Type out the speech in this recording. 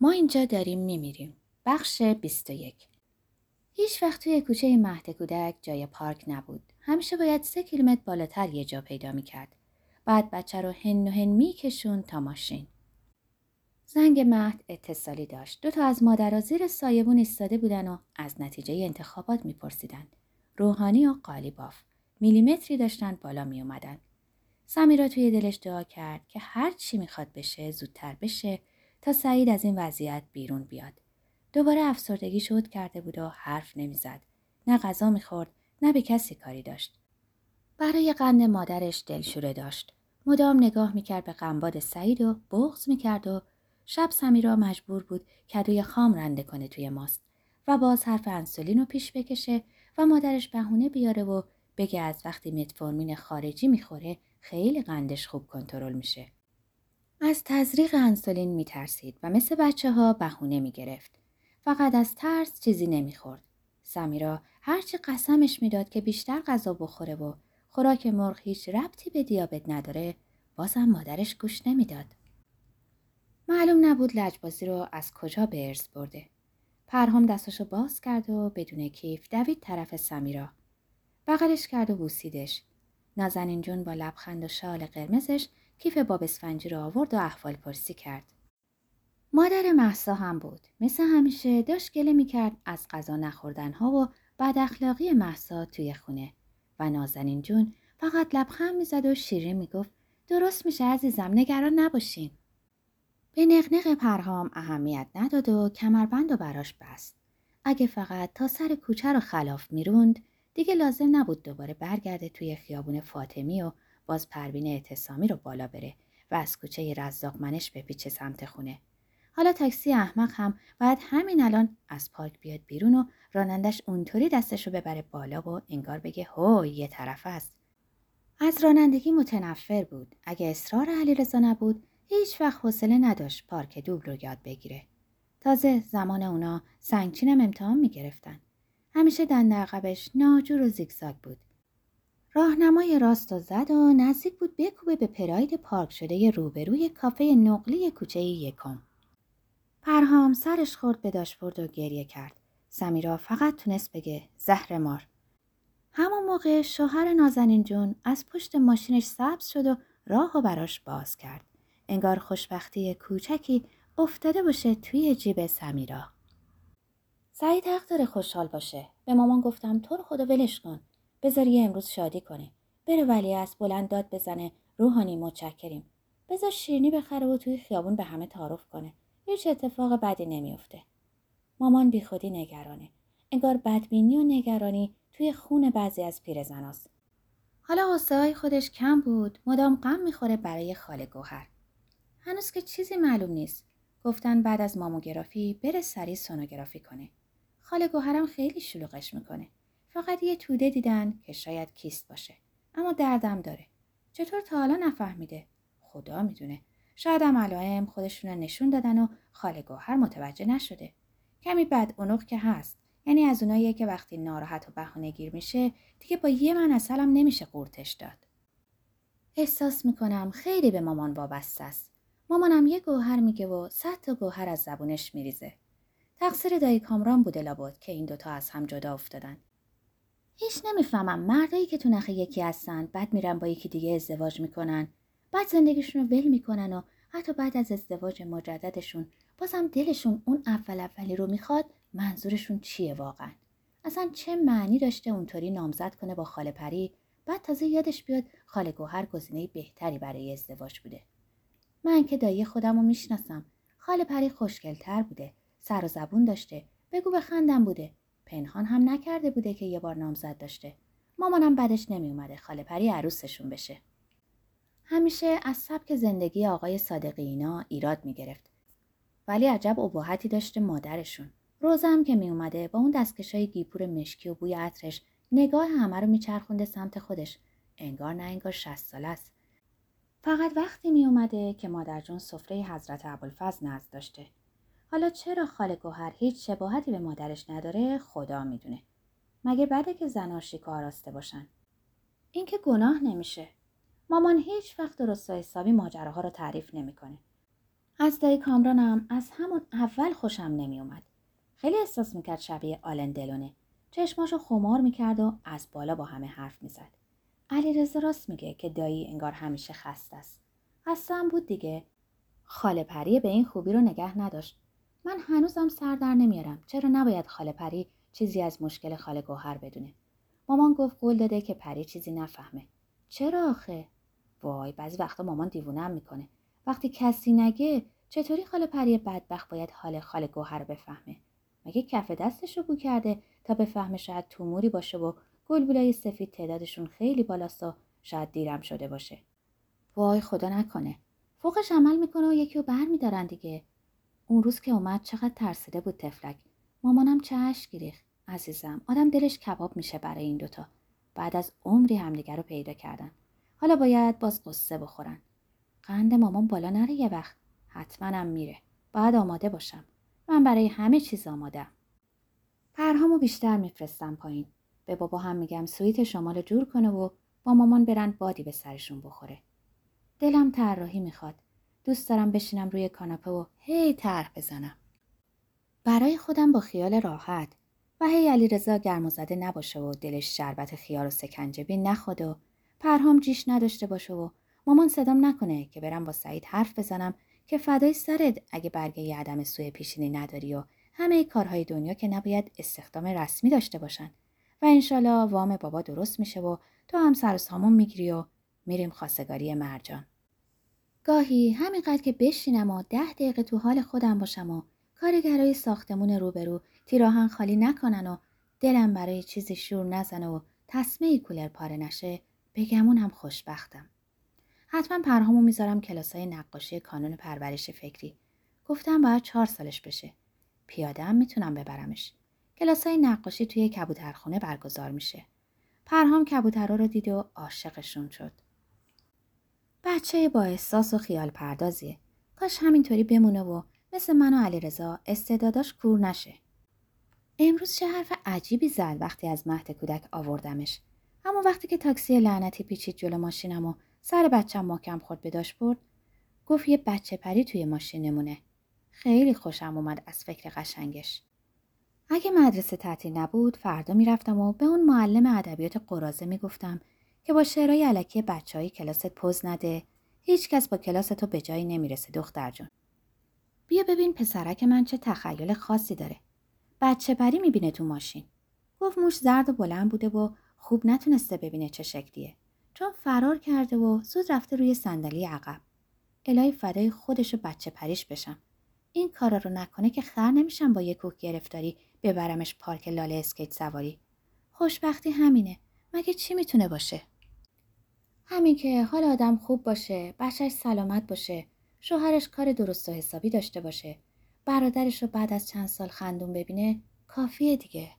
ما اینجا داریم میمیریم. بخش 21 هیچ وقت توی کوچه مهد کودک جای پارک نبود. همیشه باید سه کیلومتر بالاتر یه جا پیدا می‌کرد. بعد بچه رو هن و هن میکشون تا ماشین. زنگ مهد اتصالی داشت. دو تا از مادرها زیر سایبون ایستاده بودن و از نتیجه انتخابات میپرسیدن. روحانی و قالیباف. میلیمتری داشتن بالا می اومدن. سمیرا توی دلش دعا کرد که هر چی می‌خواد بشه زودتر بشه تا سعید از این وضعیت بیرون بیاد. دوباره افسردگی شد کرده بود و حرف نمی‌زد. نه غذا می‌خورد نه به کسی کاری داشت. برای قند مادرش دلشوره داشت. مدام نگاه می‌کرد به قنباد سعید و بغض می‌کرد و شب سمیرا مجبور بود کدوی خام رنده کنه توی ماست و باز حرف انسولین رو پیش بکشه و مادرش بهونه بیاره و بگه از وقتی متفورمین خارجی می‌خوره خیلی قندش خوب کنترل میشه. از تزریق انسولین میترسید و مثل بچه ها بهونه می‌گرفت. فقط از ترس چیزی نمی‌خورد. سمیرا هرچی قسمش می‌داد که بیشتر غذا بخوره و خوراک مرغ هیچ ربطی به دیابت نداره بازم مادرش گوش نمی‌داد. معلوم نبود لجبازی رو از کجا به ارز برده. پرهام دستاشو باز کرد و بدون کیف دوید طرف سمیرا. بغلش کرد و بوسیدش. نازنین جون با لبخند و شال قرمزش کیف باب اسفنجی رو آورد و احوال پرسی کرد. مادر محسا هم بود. مثل همیشه داشت گله می‌کرد از غذا نخوردن ها و بد اخلاقی محسا توی خونه و نازنین جون فقط لبخند می‌زد و شیرین می‌گفت درست میشه عزیزم نگران نباشین. به نقنق پرهام اهمیت نداد و کمربند و براش بست. اگه فقط تا سر کوچه رو خلاف می‌روند دیگه لازم نبود دوباره برگرده توی خیابون فاطمی و باز پروین اعتصامی رو بالا بره و از کوچه رزاق منش پیچه سمت خونه. حالا تاکسی احمق هم باید همین الان از پارک بیاد بیرون و رانندش اونطوری دستشو ببره بالا و انگار بگه هو یه طرف است. از رانندگی متنفر بود. اگه اصرار علیرضا نبود هیچ وقت حوصله نداشت پارک دوبل رو یاد بگیره. تازه زمان اونا سنگچینم امتحان می‌گرفتن. همیشه دنده عقبش ناجور و زیگزاگ بود. راهنمای راست و زد و نزدیک بود بکوبه به پراید پارک شده روبروی کافه نقلی کوچه یکم. پرهام سرش خورد به داشبورد و گریه کرد. سمیرا فقط تونست بگه زهر مار. همون موقع شوهر نازنین جون از پشت ماشینش سبز شد و راه و براش باز کرد. انگار خوشبختی کوچکی افتاده باشه توی جیب سمیرا. سعید حق داره خوشحال باشه. به مامان گفتم تو رو خدا ولش کن. بذار یه امروز شادی کنه. بره ولی از بلند داد بزنه روحانی متشکریم. بذار شیرنی بخره و توی خیابون به همه تعارف کنه. هیچ اتفاق بدی نمیافته. مامان بیخودی نگرانه. انگار بدبینی و نگرانی توی خون بعضی از پیرزناست. حالا های خودش کم بود. مدام غم می‌خوره برای خاله گوهر. هنوز که چیزی معلوم نیست. گفتن بعد از ماموگرافی بره سریع سونوگرافی کنه. خاله گوهرم خیلی شلوغش می‌کنه. فقط یه توده دیدن که شاید کیست باشه. اما دردم داره. چطور تا حالا نفهمیده؟ خدا می‌دونه. شاید هم علائم خودشون نشون دادن و خاله گوهر متوجه نشده. کمی بد اونوق که هست. یعنی از اوناییه که وقتی ناراحت و بهانه گیر میشه دیگه با یه من اصلم نمیشه قورتش داد. احساس می‌کنم خیلی به مامان وابسته است. مامانم یه گوهر میگه و صد تا گوهر از زبونش میریزه. تقصیر دایی کامران بوده لابد که این دوتا از هم جدا افتادن. هیچ نمی‌فهمم. مردایی که تو نخه یکی هستن بعد میرن با یکی دیگه ازدواج می‌کنن. بعد زندگیشون رو ول می‌کنن و حتی بعد از ازدواج مجددشون بازم دلشون اون اول اولی رو می‌خواد منظورشون چیه واقعا؟ اصلا چه معنی داشته اونطوری نامزد کنه با خاله پری؟ بعد تازه یادش بیاد خاله گوهر گزینه بهتری برای ازدواج بوده. من که دایی خودم رو می‌شناسم. خاله پری خوشگلتر بوده سر و زبون داشته بگو بخندم بوده. پنهان هم نکرده بوده که یه بار نامزد داشته. مامانم بعدش نمیومده خاله پری عروسشون بشه. همیشه از سبک زندگی آقای صادقی اینا ایراد می‌گرفت. ولی عجب ابهتی داشته مادرشون. روزم که میومده با اون دستکشای گیپور مشکی و بوی عطرش نگاه همه رو میچرخونده سمت خودش. انگار نه انگار شست سال است. فقط وقتی میومده که مادر جون سفره حضرت ابوالفضل نزد داشته. حالا چرا خاله گوهر هیچ شباهتی به مادرش نداره خدا می‌دونه. مگه بده که زنا شیک آراسته باشن؟ این که گناه نمیشه. مامان هیچ وقت درست و حسابی ماجراها رو تعریف نمی‌کنه. از دایی کامرانم از همون اول خوشم نمیومد خیلی احساس می‌کرد شبیه آلن دلونه. چشماشو خمار می‌کرد و از بالا با همه حرف می‌زد. علی رزا راست میگه که دایی انگار همیشه خسته است. خسته هم بود دیگه. خاله پری به این خوبی رو نگه نداشت. من هنوزم سر در نمیارم. چرا نباید خاله پری چیزی از مشکل خاله گوهر بدونه؟ مامان گفت قول داده که پری چیزی نفهمه. چرا آخه؟ وای بعضی وقتا مامان دیوونم می‌کنه. وقتی کسی نگه چطوری خاله پری بدبخت باید حال خاله گوهر بفهمه؟ مگه کف دستش رو بو کرده تا بفهمه شاید توموری باشه و گلبولای سفید تعدادشون خیلی بالاست و شاید دیرم شده باشه؟ وای خدا نکنه. فوقش عمل می‌کنه و یکی رو بر میدارن دیگه. اون روز که اومد چقدر ترسیده بود تفلک. مامانم چه اشکی عزیزم آدم دلش کباب میشه برای این دوتا. بعد از عمری همدیگر رو پیدا کردن. حالا باید باز قصه بخورن. قند مامان بالا نره یه وقت. حتما میره. باید آماده باشم. من برای همه چیز آمادم پرهامو بیشتر میفرستم پایین. به بابا هم میگم سویت شمال جور کنه و با مامان برن بادی به سرشون بخوره. دلم طراحی می‌خواد. دوست دارم بشینم روی کاناپه و هی طرح بزنم. برای خودم با خیال راحت و هی علی رضا گرم و زده نباشه و دلش شربت خیار و سکنجبی نخواد و پرهام جیش نداشته باشه و مامان صدام نکنه که برم با سعید حرف بزنم که فدای سرت اگه برگه عدم سوی پیشینی نداری و همه کارهای دنیا که نباید استخدام رسمی داشته باشن. و انشالله وام بابا درست میشه و تو هم سر و سامون می‌گیری و میریم خواستگاری مرجان. گاهی همینقدر که بشینم و ده دقیقه تو حال خودم باشم و کارگرای ساختمون روبرو تیراهن خالی نکنن و دلم برای چیزی شور نزنه و تصمه کولر پاره نشه بگمون خوشبختم. حتما پرهامو می‌ذارم کلاسای نقاشی کانون پرورش فکری. گفتم باید چهار سالش بشه. پیاده می‌تونم ببرمش. کلاسای نقاشی توی کبوترخونه برگزار میشه. پرهام کبوترها رو دید و عاشقشون شد. بچه با احساس و خیال پردازیه. کاش همینطوری بمونه و مثل من و علیرضا استعداداش کور نشه. امروز چه حرف عجیبی زد وقتی از مهد کودک آوردمش. اما وقتی که تاکسی لعنتی پیچید جلو ماشینم و سر بچم ماکم خورد به برد گفت یه بچه پری توی ماشین نمونه. خیلی خوشم اومد از فکر قشنگش. اگه مدرسه تعطیل نبود فردا می‌رفتم و به اون معلم ادبیات قرازه می‌گفتم که با شعرهای علکی بچه های کلاست پوز نده هیچ کس با کلاس تو به جایی نمی‌رسه دختر جون. بیا ببین پسرک من چه تخیل خاصی داره. بچه پری می‌بینه تو ماشین. گفت موش زرد و بلند بوده و خوب نتونسته ببینه چه شکلیه. چون فرار کرده و زود رفته روی صندلی عقب. الهی فدای خودش و بچه پریش بشم. این کارا رو نکنه که خر نمیشم با یه کوک گرفتاری ببرمش پارک لاله اسکیت سواری. خوشبختی همینه. مگه چی می‌تونه باشه؟ همین که حال آدم خوب باشه، بچهش سلامت باشه، شوهرش کار درست و حسابی داشته باشه، برادرش رو بعد از چند سال خندون ببینه، کافیه دیگه.